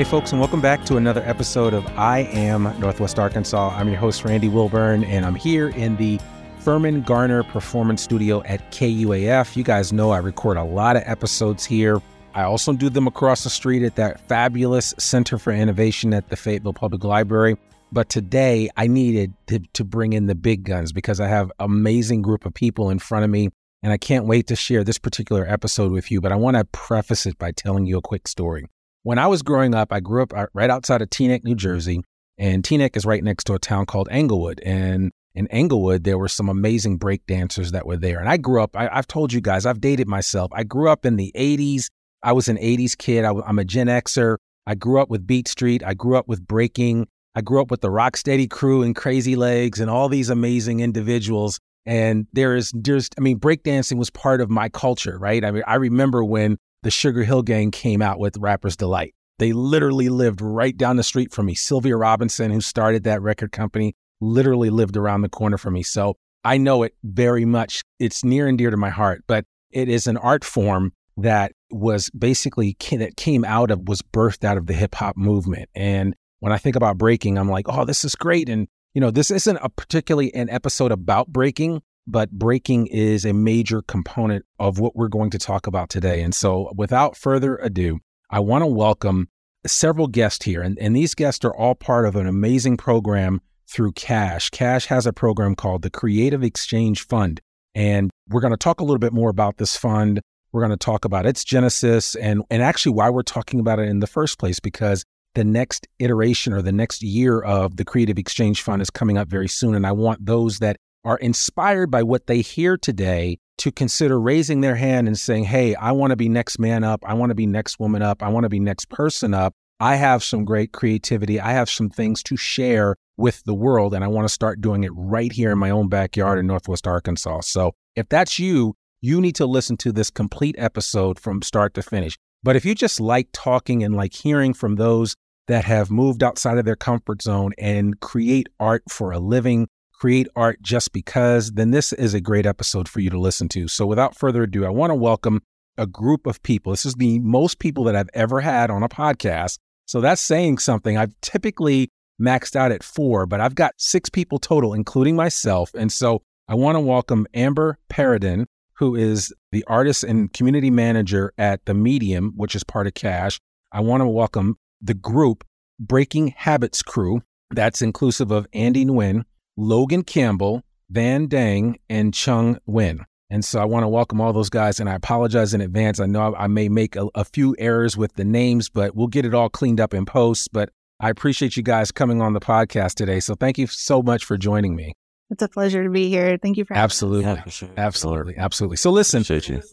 Hey, folks, and welcome back to another episode of I Am Northwest Arkansas. I'm your host, Randy Wilburn, and I'm here in the Furman Garner Performance Studio at KUAF. You guys know I record a lot of episodes here. I also do them across the street at that fabulous Center for Innovation at the Fayetteville Public Library. But today I needed to, to bring in the big guns because I have amazing group of people in front of me, and I can't wait to share this particular episode with you. But I want to preface it by telling you a quick story. When I was growing up, I grew up uh, right outside of Teaneck, New Jersey, and Teaneck is right next to a town called Englewood. And in Englewood, there were some amazing break dancers that were there. And I grew up, I, have told you guys, I've dated myself. I grew up in the 80s. I was an 80s kid. I, am a Gen Xer. I grew up with Beat Street. I grew up with breaking. I grew up with the Rocksteady crew and Crazy Legs and all these amazing individuals. And there is, there's, I mean, breakdancing was part of my culture, right? I mean, I remember when the Sugar Hill Gang came out with Rapper's Delight. They literally lived right down the street from me. Sylvia Robinson, who started that record company, literally lived around the corner from me. So I know it very much. It's near and dear to my heart, but it is an art form that was basically that came out of was birthed out of the hip hop movement. And when I think about breaking, I'm like, oh, this is great. And you know, this isn't a particularly an episode about breaking, but breaking is a major component of what we're going to talk about today. And so, without further ado, I want to welcome several guests here. And, and these guests are all part of an amazing program through CACHE. CACHE has a program called the Creative Exchange Fund. And we're going to talk a little bit more about this fund. We're going to talk about its genesis and, and actually why we're talking about it in the first place, because the next iteration or the next year of the Creative Exchange Fund is coming up very soon. And I want those that are inspired by what they hear today to consider raising their hand and saying, Hey, I want to be next man up. I want to be next woman up. I want to be next person up. I have some great creativity. I have some things to share with the world, and I want to start doing it right here in my own backyard in Northwest Arkansas. So if that's you, you need to listen to this complete episode from start to finish. But if you just like talking and like hearing from those that have moved outside of their comfort zone and create art for a living, create art just because, then this is a great episode for you to listen to. So without further ado, I want to welcome a group of people. This is the most people that I've ever had on a podcast. So that's saying something. I've typically maxed out at four, but I've got six people total, including myself. And so I want to welcome Amber Perrodin, who is the artist and community manager at The Medium, which is part of CACHE. I want to welcome the group Breaking Habits crew. That's inclusive of Andy Nguyen, Logan Campbell, Van Deng, and Chung Nguyen. And so I want to welcome all those guys, and I apologize in advance. I know I may make a, a, few errors with the names, but we'll get it all cleaned up in post. But I appreciate you guys coming on the podcast today. So thank you so much for joining me. It's a pleasure to be here. Thank you for absolutely, yeah, for sure. absolutely, absolutely. So listen,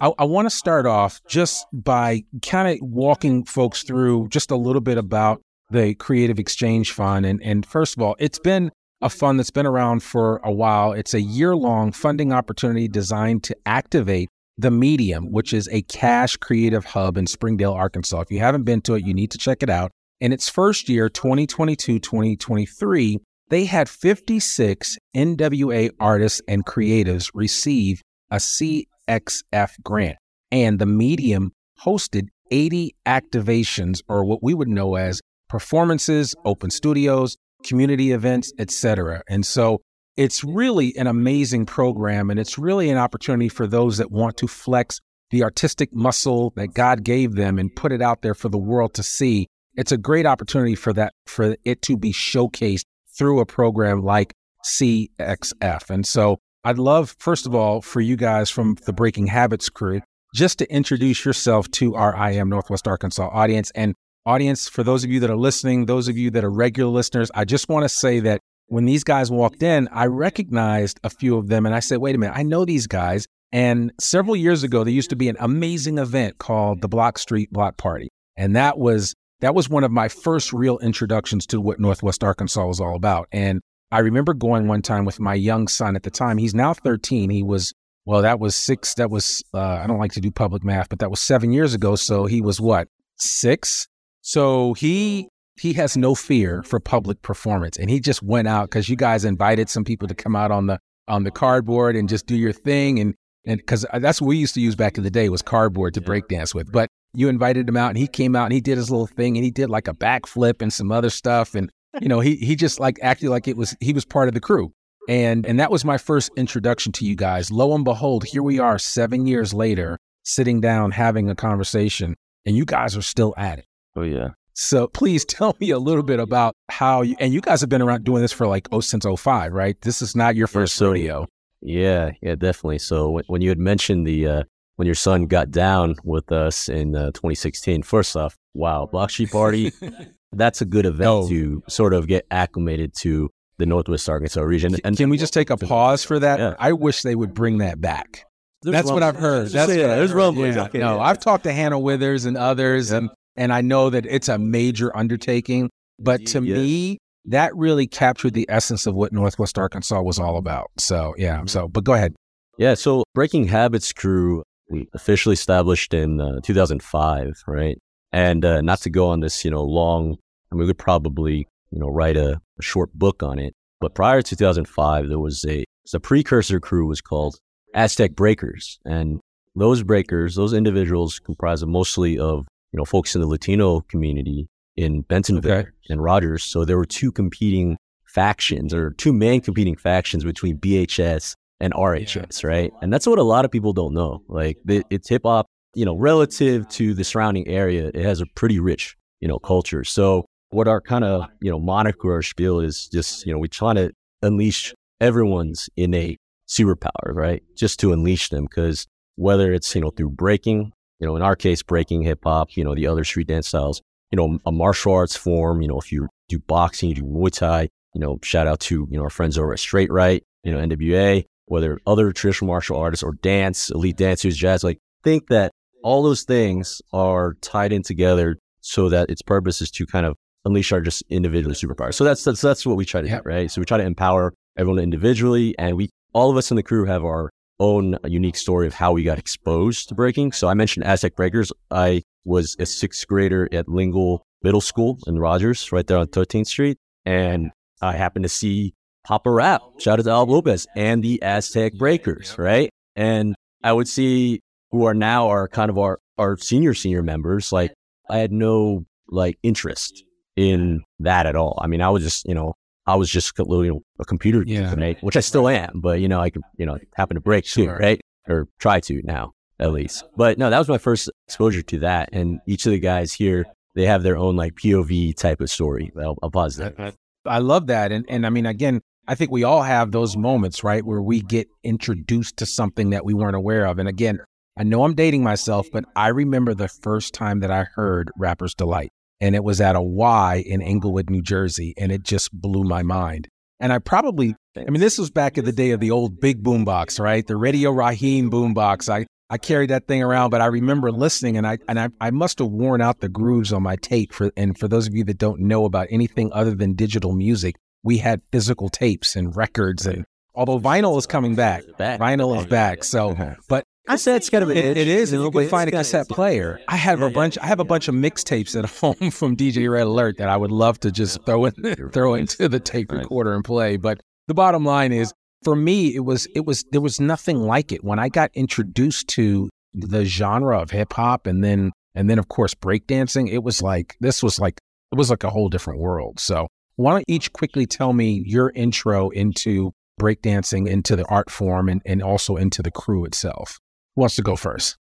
I, I want to start off just by kind of walking folks through just a little bit about the Creative Exchange Fund. And and first of all, it's been a fund that's been around for a while. It's a year long funding opportunity designed to activate the Medium, which is a CACHE creative hub in Springdale, Arkansas. If you haven't been to it, you need to check it out. In its first year, 2022 2023, they had 56 NWA artists and creatives receive a CXF grant, and the medium hosted 80 activations, or what we would know as performances, open studios, community events, etc. And so it's really an amazing program, and it's really an opportunity for those that want to flex the artistic muscle that God gave them and put it out there for the world to see. It's a great opportunity for that, for it to be showcased through a program like CXF. And so I'd love, first of all, for you guys from the Breaking Habits crew, just to introduce yourself to our I Am Northwest Arkansas audience. And audience, for those of you that are listening, those of you that are regular listeners, I just want to say that when these guys walked in, I recognized a few of them and I said, wait a minute, I know these guys. And several years ago, there used to be an amazing event called the Block Street Block Party. And that was that was one of my first real introductions to what Northwest Arkansas was all about. And I remember going one time with my young son at the time. He's now 13. He was, well, that was six. That was, uh, I don't like to do public math, but that was seven years ago. So he was what, six? So he, he has no fear for public performance. And he just went out because you guys invited some people to come out on the, on the cardboard and just do your thing. And, and because uh, that's what we used to use back in the day was cardboard to break dance with. But you invited him out and he came out and he did his little thing and he did like a backflip and some other stuff and you know he he just like acted like it was he was part of the crew and and that was my first introduction to you guys lo and behold here we are 7 years later sitting down having a conversation and you guys are still at it oh yeah so please tell me a little bit about how you and you guys have been around doing this for like oh since 05 right this is not your first yeah, so, rodeo yeah yeah definitely so when, when you had mentioned the uh when your son got down with us in uh, 2016. First off, wow, Block Street Party, that's a good event oh. to sort of get acclimated to the Northwest Arkansas region. And can we just take a pause for that? Yeah. I wish they would bring that back. There's that's rumblings. what I've heard. That's yeah, there's rumblings. Yeah. No, I've talked to Hannah Withers and others, and and I know that it's a major undertaking. But to yes. me, that really captured the essence of what Northwest Arkansas was all about. So yeah. Mm-hmm. So, but go ahead. Yeah. So Breaking Habits crew we officially established in uh, 2005, right? And uh, not to go on this, you know, long, I mean, we could probably, you know, write a, a short book on it. But prior to 2005, there was a, the precursor crew was called Aztec Breakers. And those breakers, those individuals comprised of mostly of, you know, folks in the Latino community in Bentonville okay. and Rogers. So there were two competing factions or two main competing factions between BHS and RHS, yeah. right? And that's what a lot of people don't know. Like it's hip hop, you know, relative to the surrounding area, it has a pretty rich, you know, culture. So what our kind of, you know, moniker or spiel is just, you know, we try to unleash everyone's innate superpower, right? Just to unleash them because whether it's, you know, through breaking, you know, in our case, breaking hip hop, you know, the other street dance styles, you know, a martial arts form, you know, if you do boxing, you do Muay Thai, you know, shout out to, you know, our friends over at Straight Right, you know, NWA, whether other traditional martial artists or dance, elite dancers, jazz, like think that all those things are tied in together so that its purpose is to kind of unleash our just individual superpowers. So that's that's that's what we try to Yep. do, right? So we try to empower everyone individually, and we all of us in the crew have our own unique story of how we got exposed to breaking. So I mentioned Aztec Breakers. I was a sixth grader at Lingle Middle School in Rogers, right there on 13th Street, and I happened to see Papa Rap, shout out to Al Lopez, and the Aztec Breakers, right? And I would see who are now are kind of our our senior senior members. Like I had no like interest in that at all. I mean, I was just, you know, I was just you know, a computer Yeah. geek, which I still am, but you know, I can, you know, happen to break too, right? Or try to now, at least. But no, that was my first exposure to that. And each of the guys here, they have their own like POV type of story. I'll, I'll pause there. I love that. And and I mean, again, I think we all have those moments, right, where we get introduced to something that we weren't aware of. And again, I know I'm dating myself, but I remember the first time that I heard Rapper's Delight. And it was at a Y in Englewood, New Jersey. And it just blew my mind. And I probably, I mean, this was back in the day of the old big boombox, right? The Radio Raheem boombox. I, I carried that thing around, but I remember listening and I and I, I must have worn out the grooves on my tape for and for those of you that don't know about anything other than digital music, we had physical tapes and records and although vinyl is coming back. Back. Vinyl is back. So but Cassette's kind of an it, itch. it is, and You you can find a it's cassette player. I have a bunch. I have a bunch of mixtapes at home from DJ Red Alert that I would love to just throw in, throw into the tape recorder and play. But the bottom line is, for me, it was it was there was nothing like it when I got introduced to the genre of hip hop, and then and then of course breakdancing. It was like this was like it was like a whole different world. So why don't each quickly tell me your intro into breakdancing, into the art form, and, and also into the crew itself? Who wants to go first?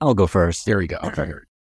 I'll go first. There we go. Okay.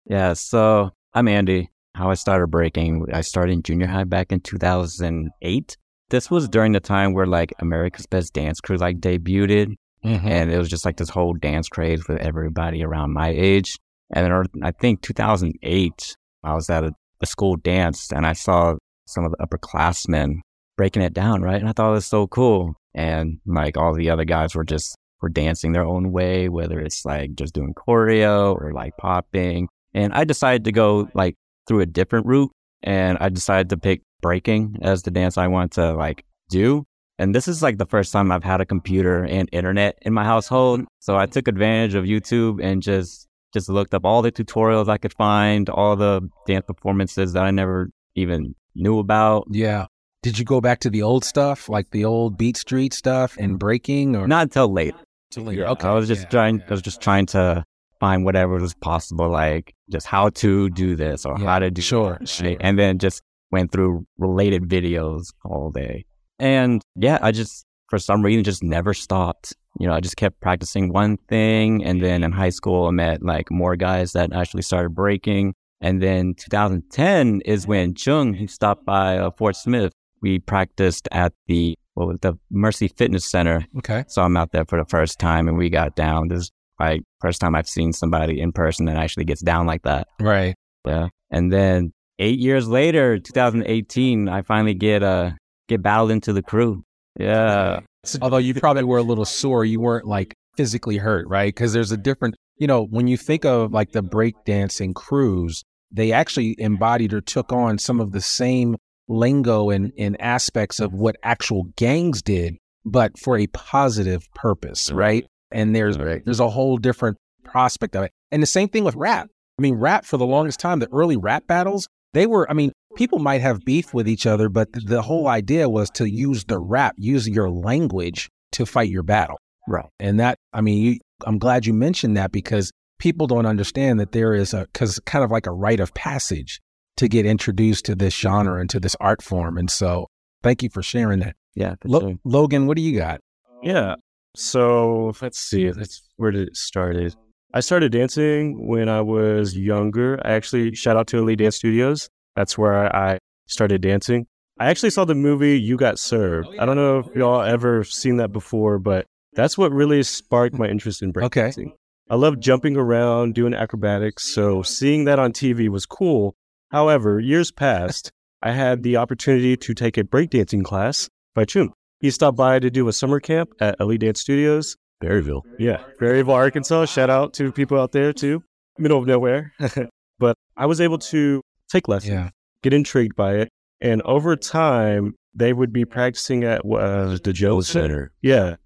Yeah, so I'm Andy. How I started breaking, I started in junior high back in 2008. This was during the time where like America's Best Dance Crew like debuted, Mhm. and it was just like this whole dance craze with everybody around my age. And then I think 2008, I was at a, a school dance and I saw some of the upperclassmen breaking it down, right? And I thought it was so cool. And like all the other guys were just were dancing their own way, whether it's like just doing choreo or like popping. And I decided to go like through a different route and I decided to pick breaking as the dance I want to like do. And this is like the first time I've had a computer and internet in my household. So I took advantage of YouTube and just just looked up all the tutorials I could find, all the dance performances that I never even knew about. Yeah. Did you go back to the old stuff, like the old Beat Street stuff and breaking, or Not until late. Till later? Yeah, I was just trying. I was just trying to find whatever was possible, like just how to do this or Yeah, how to do sure, that, sure. right? And then just went through related videos all day. And yeah, I just for some reason just never stopped. You know, I just kept practicing one thing, and then in high school I met like more guys that actually started breaking. And then 2010 is when Chung he stopped by uh, Fort Smith. We practiced at the what was the Mercy Fitness Center Okay. so I'm out there for the first time and we got down. This is like first time I've seen somebody in person that actually gets down like that. Right. Yeah. And then eight years later, 2018, I finally get uh get battled into the crew. Yeah. Although you probably were a little sore, you weren't like physically hurt, right? Because there's a different, you know, when you think of like the breakdancing crews, they actually embodied or took on some of the same lingo and, and aspects of what actual gangs did, but for a positive purpose, mm-hmm. right? And there's Right. there's a whole different prospect of it. And the same thing with rap. I mean, rap for the longest time, the early rap battles, they were, I mean, people might have beef with each other, but the, the whole idea was to use the rap, use your language to fight your battle. Right. And that, I mean, you, I'm glad you mentioned that because people don't understand that there is a, because kind of like a rite of passage to get introduced to this genre and to this art form. And so thank you for sharing that. Yeah. Lo- sure. Logan, what do you got? Yeah. So let's see. Let's, where did it start? It- I started dancing when I was younger. I actually shout out to Elite Dance Studios. That's where I started dancing. I actually saw the movie You Got Served. I don't know if y'all ever seen that before, but that's what really sparked my interest in breaking. Okay. I love jumping around, doing acrobatics, so seeing that on TV was cool. However, years passed, I had the opportunity to take a breakdancing class by Chung. He stopped by to do a summer camp at Elite Dance Studios. Berryville. Yeah, Berryville, Arkansas. Shout out to people out there too, middle of nowhere. but I was able to take lessons, Yeah. get intrigued by it. And over time, they would be practicing at uh, the Jones Center. Yeah.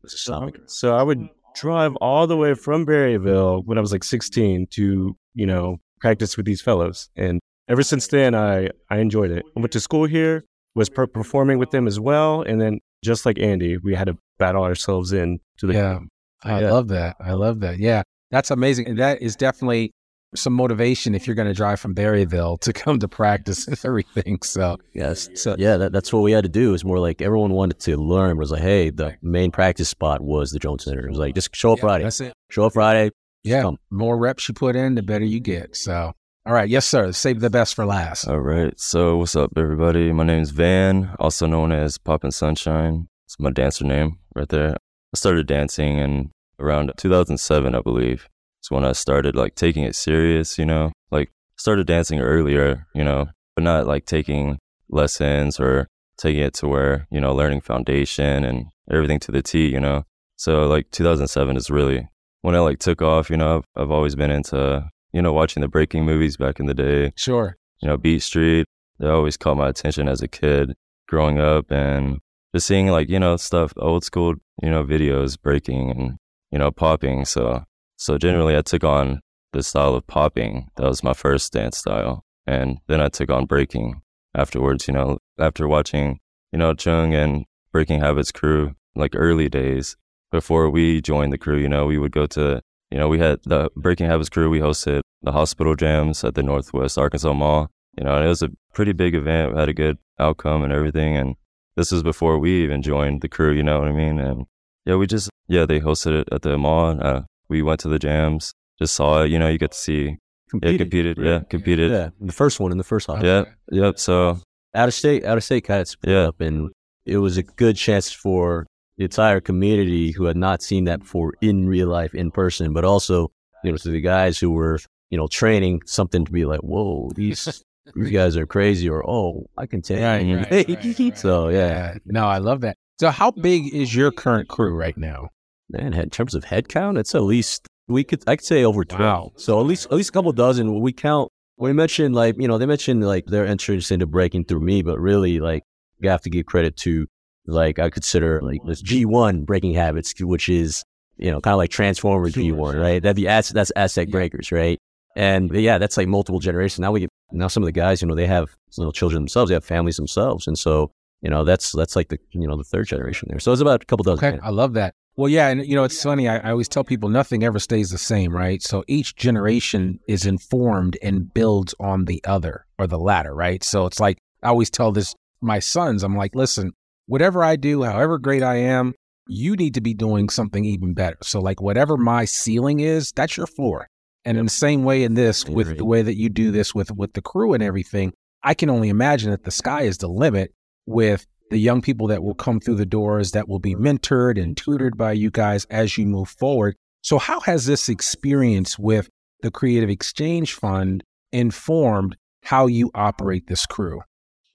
So I would drive all the way from Berryville when I was like 16 to, you know, practice with these fellows. And ever since then, I, I enjoyed it. I went to school here, was per- performing with them as well. And then just like Andy, we had to battle ourselves in to the Yeah. I Yeah. love that. I love that. Yeah. That's amazing. And that is definitely some motivation if you're going to drive from Berryville to come to practice and everything. So, Yes. so Yeah, that, that's what we had to do. It was more like everyone wanted to learn. It was like, hey, the main practice spot was the Jones Center. It was like, just show up yeah, Friday. That's it. Show up Friday. Yeah. come. More reps you put in, the better you get. So, all right. Yes, sir. Save the best for last. All right. So, what's up, everybody? My name's Van, also known as Poppin' Sunshine. It's my dancer name right there. I started dancing in around 2007, I believe. It's when I started like taking it serious, you know, like started dancing earlier, you know, but not like taking lessons or taking it to where, you know, learning foundation and everything to the T, you know. So, like 2007 is really when I like took off, you know, I've, I've always been into, you know, watching the breaking movies back in the day Sure. you know, Beat Street. They always caught my attention as a kid growing up and just seeing like, you know, stuff, old school, you know, videos breaking and, you know, popping. So, so generally I took on the style of popping. That was my first dance style. And then I took on breaking afterwards, you know, after watching, you know, Chung and Breaking Habits crew, like early days before we joined the crew, you know, we would go to, you know, we had the Breaking Habits crew, we hosted the hospital jams at the Northwest Arkansas Mall. You know, and it was a pretty big event, We had a good outcome and everything. And this was before we even joined the crew, you know what I mean? And yeah, we just, yeah, they hosted it at the mall. Uh, we went to the jams, just saw it, you know, you get to see, yeah, competed, yeah, competed. Yeah. The first one in the first half. Yeah, yep. So, Out of state, out of state cats. Yeah. Up and it was a good chance for the entire community who had not seen that before in real life, in person, but also, you know, to the guys who were, you know, training something to be like, whoa, these, these guys are crazy or, oh, I can take Right, right, right. So, yeah. Yeah. No, I love that. So, how big is your current crew right now? Man, in terms of head count, it's at least we could I could say over twelve. Wow. So at least at least a couple dozen. We count we mentioned like you know they mentioned like their entrance into breaking through me, but really like you have to give credit to like I consider like this G one breaking habits, which is you know kind of like Transformers G one, right? That'd beAz- that's Aztec breakers, right? And yeah, that's like multiple generations. Now we get now some of the guys, you know, they have little children themselves, they have families themselves, and so you know that's that's like the you know the third generation there. So it's about a couple dozen. Okay, I love that. Well, yeah, and you know, it's funny. I, I always tell people nothing ever stays the same, right? So each generation is informed and builds on the other or the latter, right? So it's like I always tell this my sons. I'm like, listen, whatever I do, however great I am, you need to be doing something even better. So like whatever my ceiling is, that's your floor. And in the same way in this, with the way that you do this with with the crew and everything, I can only imagine that the sky is the limit with the young people that will come through the doors that will be mentored and tutored by you guys as you move forward. So, how has this experience with the Creative Exchange Fund informed how you operate this crew?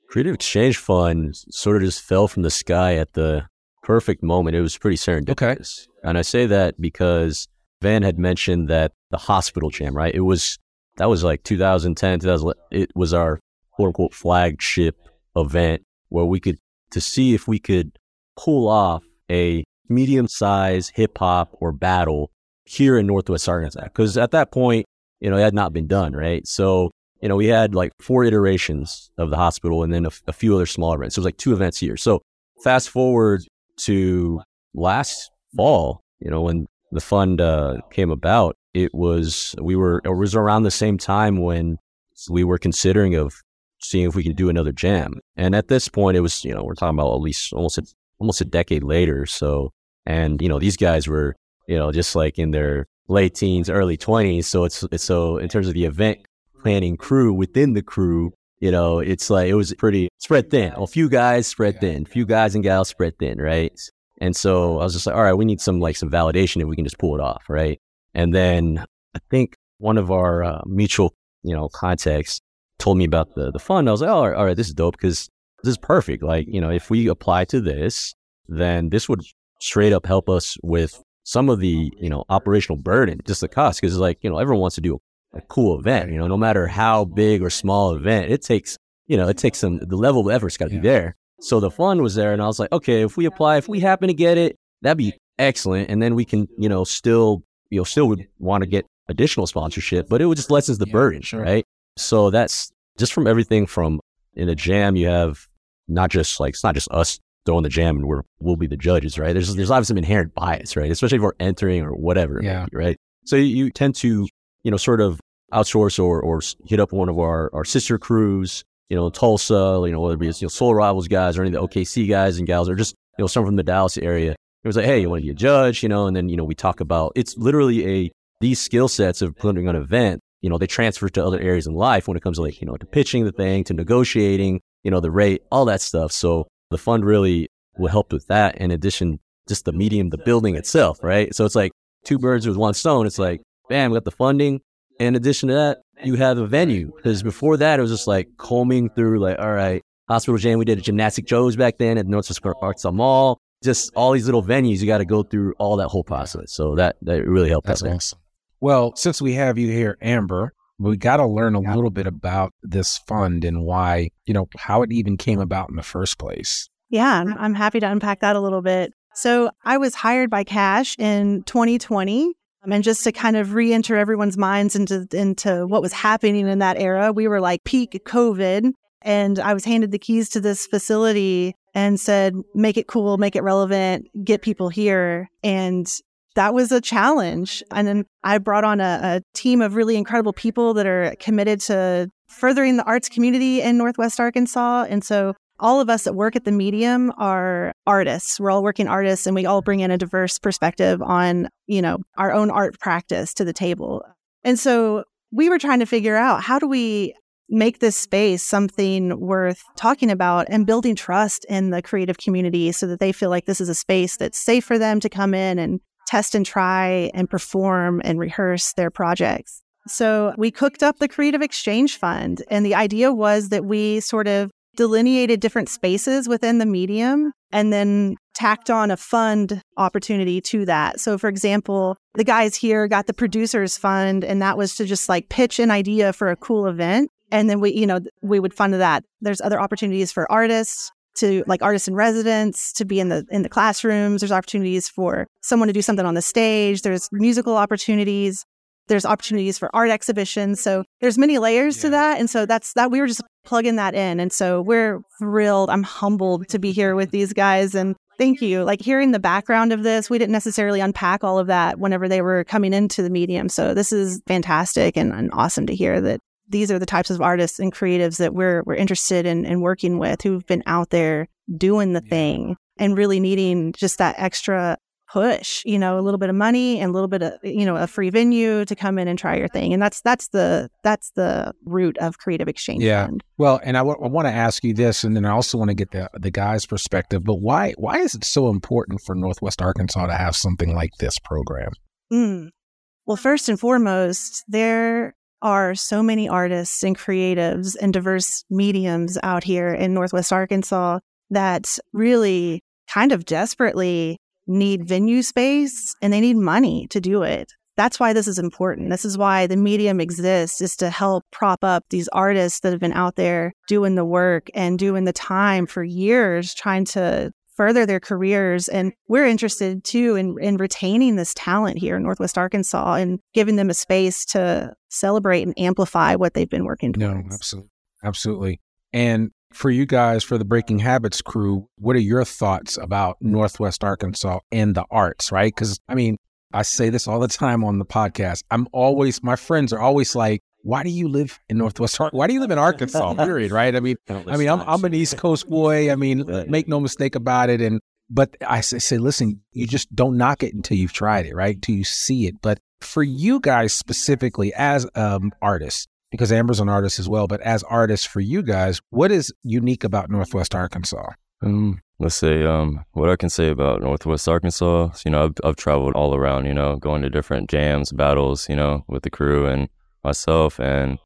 Creative Exchange Fund sort of just fell from the sky at the perfect moment. It was pretty serendipitous. And I say that because Van had mentioned that the hospital jam, right? It was, that was like 2010, 2011. It was our quote unquote flagship event where we could, to see if we could pull off a medium sized hip hop or battle here in Northwest Arkansas. Cause at that point, you know, it had not been done, right? So, you know, we had like four iterations of the hospital and then a, a few other smaller events. So it was like two events a year. So fast forward to last fall, you know, when the fund uh, came about, it was, we were, it was around the same time when we were considering of seeing if we can do another jam. And at this point, it was, you know, we're talking about at least almost a, almost a decade later. So, and, you know, these guys were, you know, just like in their late teens, early 20s. So it's, it's so in terms of the event planning crew within the crew, you know, it's like it was pretty spread thin. A few guys spread thin, few guys and gals spread thin, right? And so I was just like, all right, we need some like some validation if we can just pull it off, right? And then I think one of our uh, mutual, you know, contacts told me about the the fund. I was like, oh, all right, all right this is dope because this is perfect. Like, you know, if we apply to this, then this would straight up help us with some of the, you know, operational burden, just the cost. Cause it's like, you know, everyone wants to do a cool event. You know, no matter how big or small event, it takes, you know, it takes some, the level of effort's got to Yeah. be there. So the fund was there and I was like, okay, if we apply, if we happen to get it, that'd be excellent. And then we can, you know, still, you know, still would want to get additional sponsorship, but it would just lessens the Yeah, burden, sure. right? So that's just from everything from in a jam, you have not just like, it's not just us throwing the jam and we're, we'll be the judges, right? There's, there's obviously some inherent bias, right? Especially if we're entering or whatever, Yeah. be, right? So you tend to, you know, sort of outsource or, or hit up one of our, our sister crews, you know, Tulsa, you know, whether it be, you know, Soul Rivals guys or any of the OKC guys and gals or just, you know, some from the Dallas area. It was like, hey, you want to be a judge, you know, and then, you know, we talk about, it's literally a, these skill sets of putting on an event, you know, they transfer to other areas in life when it comes to like, you know, to pitching the thing, to negotiating, you know, the rate, all that stuff. So the fund really will help with that. In addition, just the medium, the building itself, right? So it's like two birds with one stone. It's like, bam, we got the funding. In addition to that, you have a venue. Because before that, it was just like combing through, like, all right, Hospital Jam, we did a Gymnastic Joe's back then at Northwest Arts Mall. Just all these little venues, you got to go through all that whole process. So that, that really helped That's out. awesome. Well, since we have you here, Amber, we got to learn a little bit about this fund and why, you know, how it even came about in the first place. Yeah, I'm, I'm happy to unpack that a little bit. So I was hired by CACHE in 2020. Um, And just to kind of re-enter everyone's minds into into what was happening in that era, we were like peak COVID, and I was handed the keys to this facility and said, "Make it cool, make it relevant, get people here." And that was a challenge. And then I brought on a, a team of really incredible people that are committed to furthering the arts community in Northwest Arkansas. And so all of us that work at the medium are artists. We're all working artists and we all bring in a diverse perspective on, you know, our own art practice to the table. And so we were trying to figure out how do we make this space something worth talking about and building trust in the creative community so that they feel like this is a space that's safe for them to come in and test and try and perform and rehearse their projects. So we cooked up the Creative Exchange Fund. And the idea was that we sort of delineated different spaces within the medium and then tacked on a fund opportunity to that. So, for example, the guys here got the producers fund, and that was to just like pitch an idea for a cool event. And then we, you know, we would fund that. There's other opportunities for artists to like artists in residence to be in the in the classrooms. There's opportunities for someone to do something on the stage. There's musical opportunities. There's opportunities for art exhibitions. So there's many layers to that. And so that's that we were just plugging that in. And so we're thrilled. I'm humbled to be here with these guys and thank you. Like hearing the background of this, we didn't necessarily unpack all of that whenever they were coming into the medium. So this is fantastic and, and awesome to hear that these are the types of artists and creatives that we're we're interested in, in working with who've been out there doing the thing and really needing just that extra push, you know, a little bit of money and a little bit of, you know, a free venue to come in and try your thing. And that's that's the that's the root of Creative Exchange Yeah. Fund. Well, and I want to ask you this, and then I also want to get the the guy's perspective. But why why is it so important for Northwest Arkansas to have something like this program? Mm. Well, first and foremost, there are so many artists and creatives and diverse mediums out here in Northwest Arkansas that really kind of desperately need venue space and they need money to do it. That's why this is important. This is why the medium exists is to help prop up these artists that have been out there doing the work and doing the time for years trying to further their careers. And we're interested too in, in retaining this talent here in Northwest Arkansas and giving them a space to celebrate and amplify what they've been working No, absolutely, absolutely. And for you guys, for the Breaking Habits crew, what are your thoughts about Northwest Arkansas and the arts? Right? Because I mean, I say this all the time on the podcast. I'm always my friends are always like, "Why do you live in Northwest? Ar- Why do you live in Arkansas?" Period. Right? I mean, I mean, I'm I'm an East Coast boy. I mean, make no mistake about it. And but I say, say, listen, you just don't knock it until you've tried it, right? Until you see it. But for you guys specifically, as um artists, because Amber's an artist as well, but as artists for you guys, what is unique about Northwest Arkansas? Um, let's say, um, what I can say about Northwest Arkansas, you know, I've, I've traveled all around, you know, going to different jams, battles, you know, with the crew and myself. And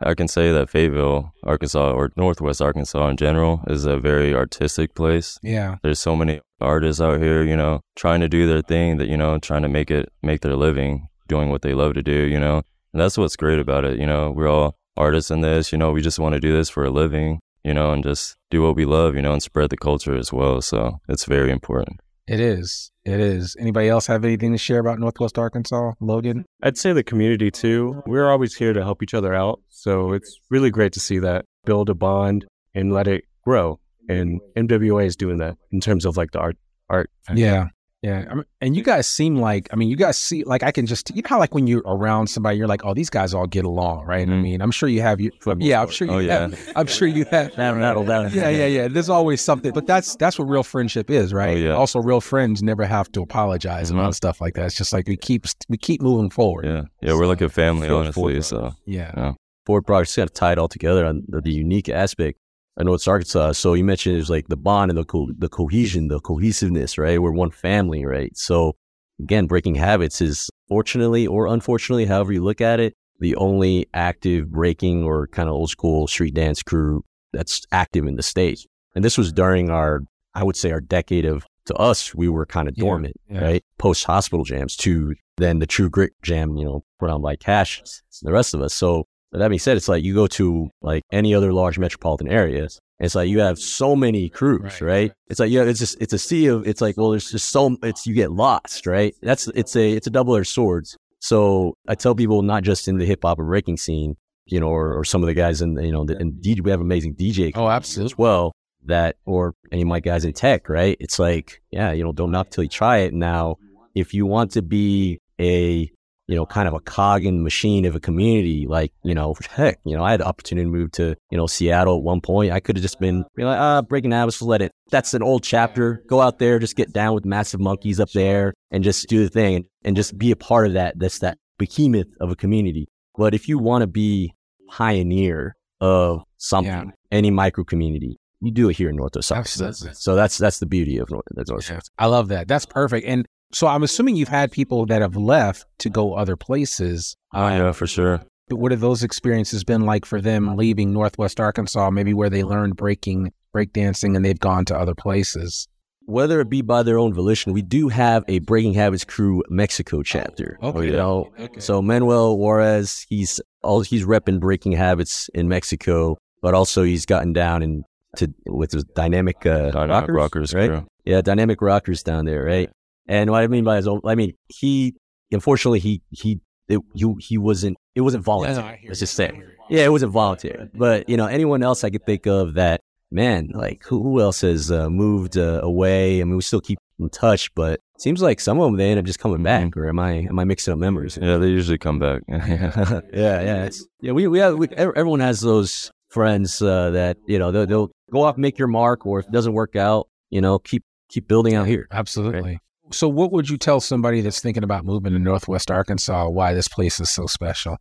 I can say that Fayetteville, Arkansas, or Northwest Arkansas in general, is a very artistic place. Yeah. There's so many artists out here, you know, trying to do their thing that, you know, trying to make it, make their living doing what they love to do, you know. And that's what's great about it. You know, we're all artists in this, you know, we just want to do this for a living, you know, and just do what we love, you know, and spread the culture as well. So it's very important. It is. It is. Anybody else have anything to share about Northwest Arkansas, Logan? I'd say the community too. We're always here to help each other out. So it's really great to see that build a bond and let it grow. And NWA is doing that in terms of like the art art. Yeah. Yeah. I mean, and you guys seem like, I mean, you guys see, like, I can just, you know how, like, when you're around somebody, you're like, oh, these guys all get along, right? I Mhm. mean, I'm sure you have you, yeah, I'm sure you Oh, yeah. have, I'm sure you have. That'll, that'll, Yeah, yeah, yeah. There's always something, but that's that's what real friendship is, right? Oh, yeah. Also, real friends never have to apologize Mhm. about stuff like that. It's just like we keep we keep moving forward. Yeah. Yeah. We're like a family, Feel honestly. forward. So Yeah. Ford products kind of tied all together on the, the unique aspect. I know it's Arkansas. So you mentioned it was like the bond and the co- the cohesion, the cohesiveness, right? We're one family, right? So again, breaking habits is fortunately or unfortunately, however you look at it, the only active breaking or kind of old school street dance crew that's active in the state. And this was during our, I would say, our decade of to us, we were kind of Yeah, dormant, yeah. right? Post hospital jams to then the true grit jam, you know, put on by CACHE and the rest of us. So that being said, it's like you go to like any other large metropolitan area. It's like you have so many crews, Right, right? right. It's like yeah, it's just it's a sea of it's like well, there's just so it's you get lost, right? That's it's a it's a double edged sword. So I tell people not just in the hip hop and breaking scene, you know, or, or some of the guys in you know the, and DJ, we have amazing DJ Oh, absolutely. as well that or any of my guys in tech, right? It's like, yeah, you know, don't knock till you try it. Now, if you want to be a, you know, kind of a cog in the machine of a community, like, you know, heck, you know, I had the opportunity to move to, you know, Seattle at one point. I could have just been be like, ah, breaking habits, let it. That's an old chapter. Go out there, just get down with Massive Monkees up there and just do the thing and, and just be a part of that. That's that behemoth of a community. But if you want to be pioneer of something, Yeah. any micro community, you do it here in North Arkansas. Absolutely. So that's that's the beauty of North, North Yeah. I love that. That's perfect. And so I'm assuming you've had people that have left to go other places. oh yeah, for sure. But what have those experiences been like for them leaving Northwest Arkansas, maybe where they learned breaking, breakdancing, and they've gone to other places? Whether it be by their own volition, we do have a Breaking Habits Crew Mexico chapter. Okay. You know, Okay. so Manuel Juarez, he's all he's repping Breaking Habits in Mexico, but also he's gotten down and to with his dynamic, uh, Dynamic rockers, rockers, right? crew. Yeah, dynamic rockers down there, right? And what I mean by his own, I mean he, unfortunately, he he it, he he wasn't it wasn't voluntary. let's just say, yeah, it wasn't voluntary. But you know, anyone else I could think of that man, like who, who else has uh, moved uh, away? I mean, we still keep in touch, but it seems like some of them they end up just coming back. Or am I am I mixing up memories? Yeah, they usually come back. yeah, yeah, it's, yeah. We we have we, everyone has those friends uh, that you know they'll, they'll go off, make your mark, or if it doesn't work out, you know, keep keep building out here. Absolutely. So, what would you tell somebody that's thinking about moving to Northwest Arkansas why this place is so special?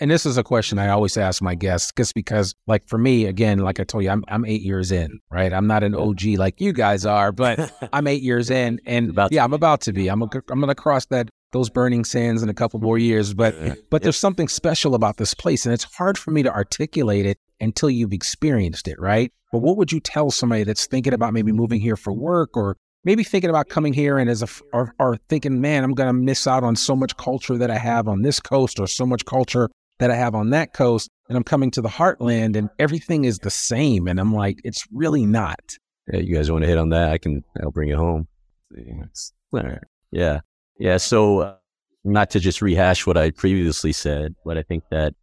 And this is a question I always ask my guests, just because, like for me, again, like I told you, I'm I'm eight years in, right? I'm not an OG like you guys are, but I'm eight years in, and yeah, I'm about to be. I'm a, I'm going to cross that those burning sands in a couple more years, but but there's something special about this place, and it's hard for me to articulate it until you've experienced it, right? But what would you tell somebody that's thinking about maybe moving here for work or maybe thinking about coming here and as a f- or, or thinking, man, I'm going to miss out on so much culture that I have on this coast or so much culture that I have on that coast, and I'm coming to the heartland and everything is the same, and I'm like, it's really not. Yeah, you guys want to hit on that? I can. I'll bring it home. All right. Yeah, yeah. So, uh, not to just rehash what I previously said, but I think that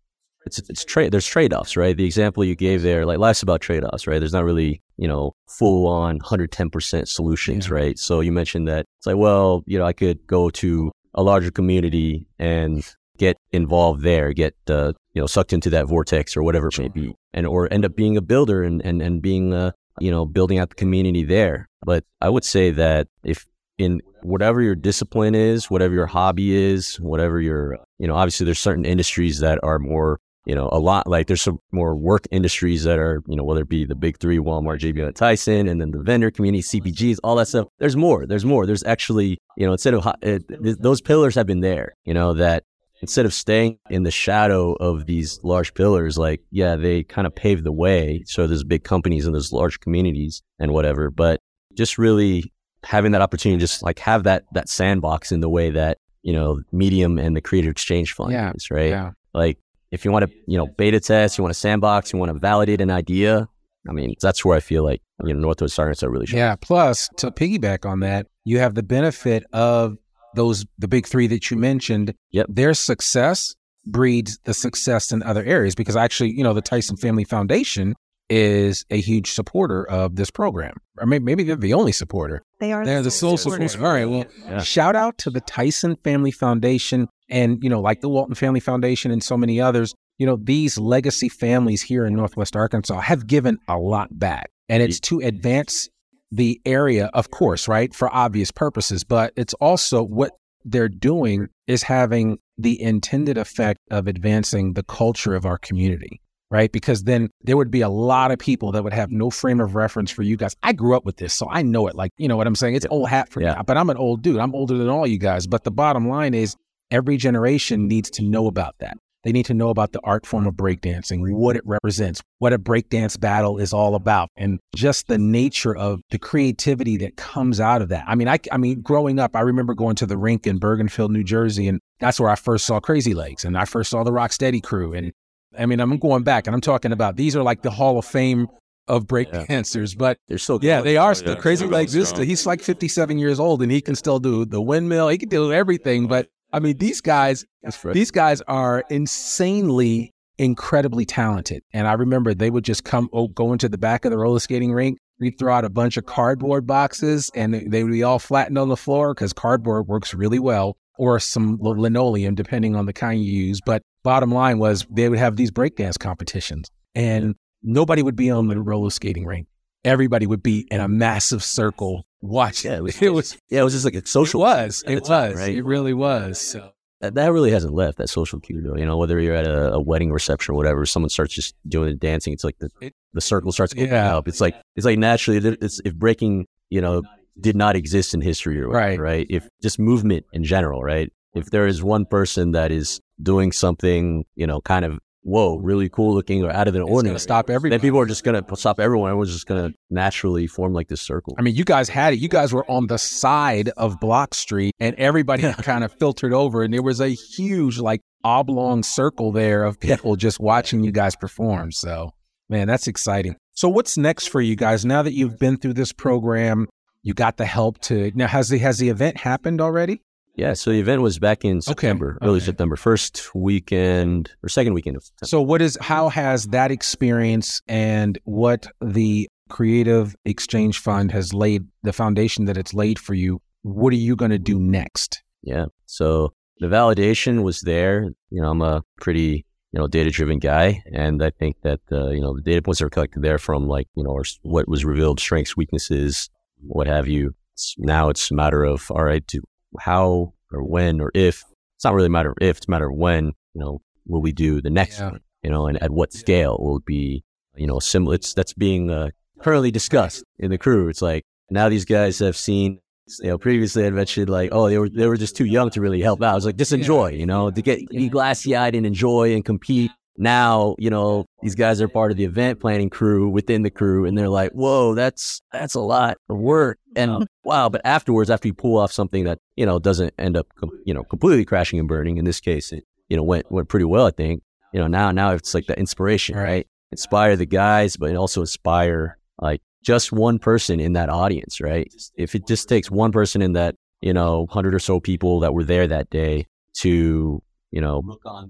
it's it's trade. There's trade offs, right? The example you gave there, like life's about trade offs, right? There's not really you know full on 110 percent solutions, Yeah. right? So you mentioned that it's like, well, you know, I could go to a larger community and get involved there, get uh, you know sucked into that vortex or whatever it may be, and or end up being a builder and and and being uh, you know building out the community there. But I would say that if in whatever your discipline is, whatever your hobby is, whatever your you know obviously there's certain industries that are more you know a lot like there's some more work industries that are you know whether it be the big three Walmart, JB and Tyson, and then the vendor community, CPGs, all that stuff. There's more. There's more. There's actually you know instead of it, those pillars have been there. You know that instead of staying in the shadow of these large pillars, like, yeah, they kind of paved the way. So there's big companies and there's large communities and whatever, but just really having that opportunity, just like have that, that sandbox in the way that, you know, Medium and the Creative Exchange Fund Yeah, is, right? Yeah. Like if you want to, you know, beta test, you want to sandbox, you want to validate an idea. I mean, that's where I feel like you know Northwest Arkansas are really should. Yeah. Plus, to piggyback on that, you have the benefit of those the big three that you mentioned. Yep. Their success breeds the success in other areas because actually, you know, the Tyson Family Foundation is a huge supporter of this program. Or maybe, maybe they're the only supporter. They are They're the sole supporters. supporter. All right. Well, Yeah. shout out to the Tyson Family Foundation and, you know, like the Walton Family Foundation and so many others. You know, these legacy families here in Northwest Arkansas have given a lot back. And it's to advance the area, of course, right, for obvious purposes, but it's also what they're doing is having the intended effect of advancing the culture of our community right? Because then there would be a lot of people that would have no frame of reference for you guys. I grew up with this, so I know it. Like, you know what I'm saying? It's old hat for Yeah. me, but I'm an old dude. I'm older than all you guys. But the bottom line is every generation needs to know about that. They need to know about the art form of breakdancing, what it represents, what a breakdance battle is all about, and just the nature of the creativity that comes out of that. I mean, I, I mean, growing up, I remember going to the rink in Bergenfield, New Jersey, and that's where I first saw Crazy Legs, and I first saw the Rocksteady crew, and I mean, I'm going back and I'm talking about these are like the Hall of Fame of break Yeah. but They're so yeah, good. they are Oh, still yeah. crazy They're like going this. strong. He's like 57 years old and he can still do the windmill. He can do everything. But I mean, these guys, these guys are insanely, incredibly talented. And I remember they would just come, oh, go into the back of the roller skating rink. We'd throw out a bunch of cardboard boxes and they would be all flattened on the floor because cardboard works really well or some linoleum, depending on the kind you use. But bottom line was they would have these breakdance competitions and nobody would be on the roller skating rink. Everybody would be in a massive circle watching. Yeah, it was- it was, Yeah, it was just like a it social. was, at the it time, was, right? it really was. So. that, that really hasn't left that social cue though. You know, whether you're at a, a wedding reception or whatever, someone starts just doing the dancing. It's like the It- the circle starts going Yeah. up. It's like it's like naturally it's if breaking you know did not exist in history or whatever, Right. right? If just movement in general, right? If there is one person that is doing something, you know, kind of whoa, really cool looking or out of the It's ordinary, stop everybody. then people are just gonna stop everyone. Everyone's just gonna naturally form like this circle. I mean, you guys had it. You guys were on the side of Block Street, and everybody kind of filtered over, and there was a huge, like, oblong circle there of people just watching you guys perform. So, man, that's exciting. So, what's next for you guys now that you've been through this program? You got the help to now. Has the has the event happened already? Yeah, so the event was back in September, early okay. September, first weekend or second weekend of September. So, what is how has that experience and what the Creative Exchange Fund has laid the foundation that it's laid for you? What are you going to do next? Yeah. So the validation was there. You know, I'm a pretty, you know, data driven guy. And I think that, uh, you know, the data points that were collected there from like, you know, or what was revealed, strengths, weaknesses, what have you. It's, now it's a matter of, all right, do, how or when or if, it's not really a matter of if, it's a matter of when, you know, will we do the next Yeah. one, you know, and at what scale will it be, you know, similar. It's, that's being uh, currently discussed in the crew. It's like now these guys have seen you know, previously I'd mentioned like, oh, they were they were just too young to really help out. I was like, just enjoy, you know, to get be glassy eyed and enjoy and compete. Now, you know, these guys are part of the event planning crew within the crew, and they're like, whoa, that's that's a lot of work. And wow, but afterwards, after you pull off something that you know doesn't end up, com- you know, completely crashing and burning. In this case, it you know went went pretty well, I think. You know, now now it's like the inspiration, right? Inspire the guys, but also inspire like just one person in that audience, right? If it just takes one person in that, you know, hundred or so people that were there that day to, you know,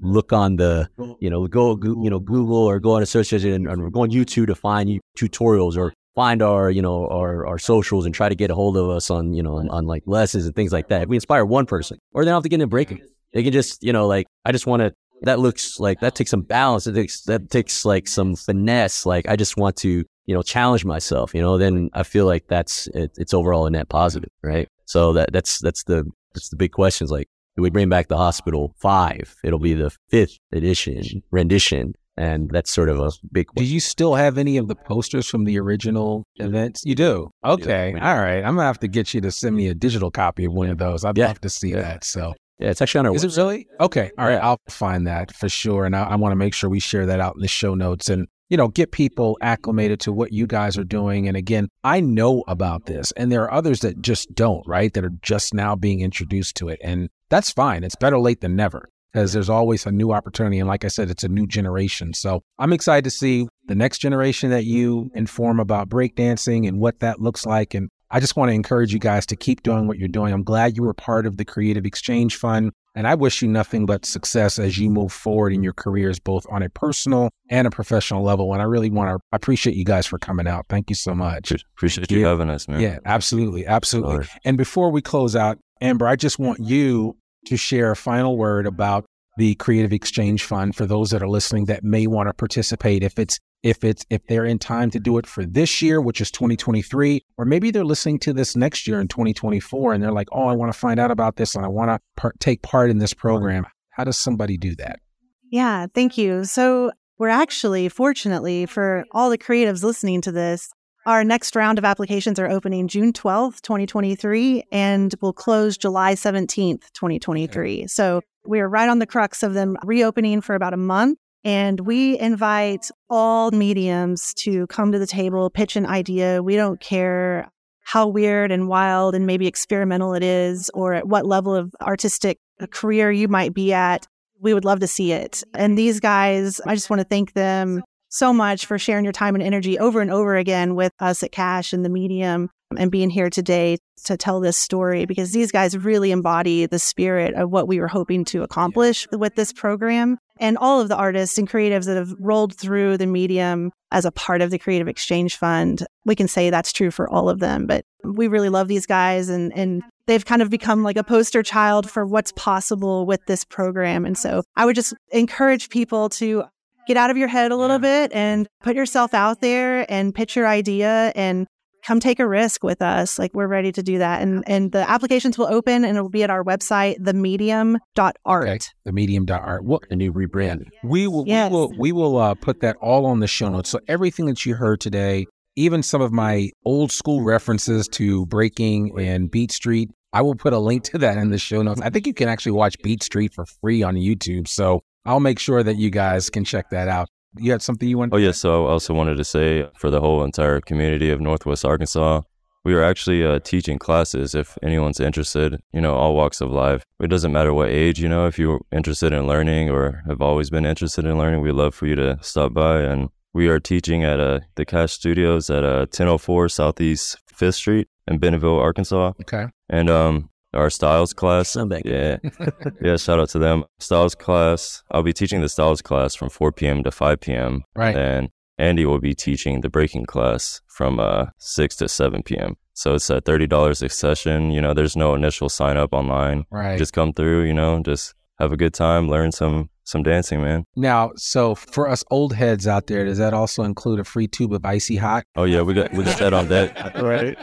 look on the, you know, go, go- you know, Google or go on a search engine and, go on YouTube to find tutorials or find our, you know, our, our socials and try to get a hold of us on, you know, on, on like lessons and things like that. If we inspire one person or they don't have to get in a breaking, they can just, you know, like, I just want to, that looks like that takes some balance. It takes, that takes like some finesse. Like, I just want to, you know, challenge myself, you know, then I feel like that's, it, it's overall a net positive, right? So that, that's, that's the, that's the big questions. Like, we bring back the hospital five? It'll be the fifth edition rendition. And that's sort of a big Do you still have any of the posters from the original events? You do. Okay. Yeah. All right. I'm gonna have to get you to send me a digital copy of one of those. I'd Yeah. love to see Yeah. that. So Yeah, it's actually on our is it really? Okay. All right. I'll find that for sure. And I, I want to make sure we share that out in the show notes and you know, get people acclimated to what you guys are doing. And again, I know about this, and there are others that just don't, right? That are just now being introduced to it. And that's fine. It's better late than never. because there's always a new opportunity. And like I said, it's a new generation. So I'm excited to see the next generation that you inform about breakdancing and what that looks like. And I just want to encourage you guys to keep doing what you're doing. I'm glad you were part of the Creative Exchange Fund. And I wish you nothing but success as you move forward in your careers, both on a personal and a professional level. And I really want to appreciate you guys for coming out. Thank you so much. Appreciate you having us, man. Yeah, absolutely. Absolutely. And before we close out, Amber, I just want you to share a final word about the Creative Exchange Fund for those that are listening that may want to participate. If it's if it's if they're in time to do it for this year, which is 2023, or maybe they're listening to this next year in 2024 and they're like, "Oh, I want to find out about this and I want to par- take part in this program." How does somebody do that? Yeah, thank you. So, we're actually, fortunately, for all the creatives listening to this, our next round of applications are opening June 12th, 2023, and will close July 17th, 2023. So, we are right on the crux of them reopening for about a month. And we invite all mediums to come to the table, pitch an idea. We don't care how weird and wild and maybe experimental it is, or at what level of artistic uh, career you might be at we would love to see it. And these guys, I just want to thank them so much for sharing your time and energy over and over again with us at CACHE and the Medium and being here today to tell this story because these guys really embody the spirit of what we were hoping to accomplish with this program. And all of the artists and creatives that have rolled through the medium as a part of the Creative Exchange Fund, we can say that's true for all of them. But we really love these guys and, and they've kind of become like a poster child for what's possible with this program. And so I would just encourage people to get out of your head a little bit and put yourself out there and pitch your idea and come take a risk with us. Like we're ready to do that. And and the applications will open and it will be at our website, themedium.art. Okay. The medium.art. What A new rebrand. We will, Yes. we will, we will uh, put that all on the show notes. So everything that you heard today, even some of my old school references to breaking and Beat Street, I will put a link to that in the show notes. I think you can actually watch Beat Street for free on YouTube. So I'll make sure that you guys can check that out. You had something you want? Oh, yeah. So I also wanted to say for the whole entire community of Northwest Arkansas, we are actually uh, teaching classes if anyone's interested, you know, all walks of life. It doesn't matter what age, you know, if you're interested in learning or have always been interested in learning, we'd love for you to stop by. And we are teaching at uh, the CACHE Studios at uh, 1004 Southeast 5th Street in Bentonville, Arkansas. Okay. And um, our styles class. Yeah. yeah. Shout out to them. Styles class. I'll be teaching the styles class from 4 p.m. to 5 p.m. Right. And Andy will be teaching the breaking class from uh, 6 to 7 p.m. So it's at $30 a session. You know, there's no initial sign up online. Right. Just come through, you know, just have a good time, learn some some dancing, man. now, so for us old heads out there, does that also include a free tube of icy hot? Oh yeah, we got we got that on deck. right?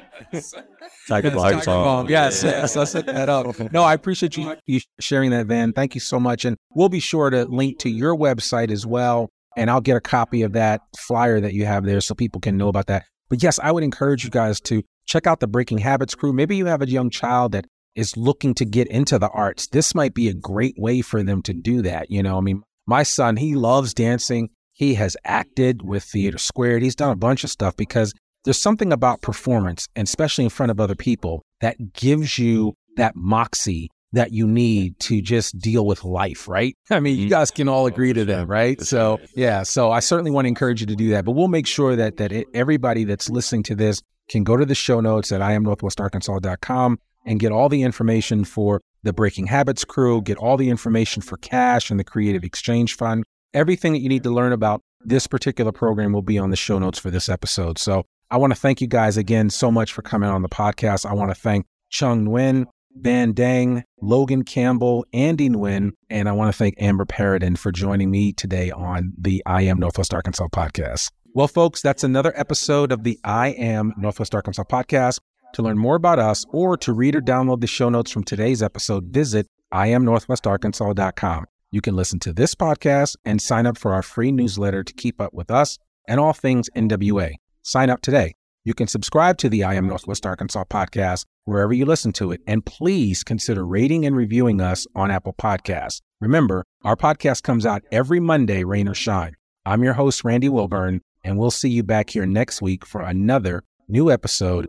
Tiger Yes, Balm. Tiger Balm. Yes, yes, let's set that up. No, I appreciate you, you sharing that, Van. Thank you so much. And we'll be sure to link to your website as well. And I'll get a copy of that flyer that you have there so people can know about that. But yes, I would encourage you guys to check out the Breaking Habits crew. Maybe you have a young child that is looking to get into the arts. This might be a great way for them to do that. You know, I mean, my son, he loves dancing. He has acted with TheatreSquared. He's done a bunch of stuff because there's something about performance, and especially in front of other people, that gives you that moxie that you need to just deal with life, right? I mean, you mm-hmm. guys can all oh, agree to that, right? So, yeah, so I certainly want to encourage you to do that, but we'll make sure that that it, everybody that's listening to this can go to the show notes at iamnorthwestarkansas.com and get all the information for the Breaking Habits crew, get all the information for CACHE and the Creative Exchange Fund. Everything that you need to learn about this particular program will be on the show notes for this episode. So I want to thank you guys again so much for coming on the podcast. I want to thank Chung Nguyen, Van Deng, Logan Campbell, Andy Nguyen, and I want to thank Amber Perrodin for joining me today on the I Am Northwest Arkansas podcast. Well, folks, that's another episode of the I Am Northwest Arkansas podcast. To learn more about us or to read or download the show notes from today's episode, visit iamnorthwestarkansas.com. You can listen to this podcast and sign up for our free newsletter to keep up with us and all things NWA. Sign up today. You can subscribe to the I Am Northwest Arkansas podcast wherever you listen to it, and please consider rating and reviewing us on Apple Podcasts. Remember, our podcast comes out every Monday, rain or shine. I'm your host, Randy Wilburn, and we'll see you back here next week for another new episode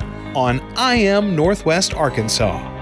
on I Am Northwest Arkansas.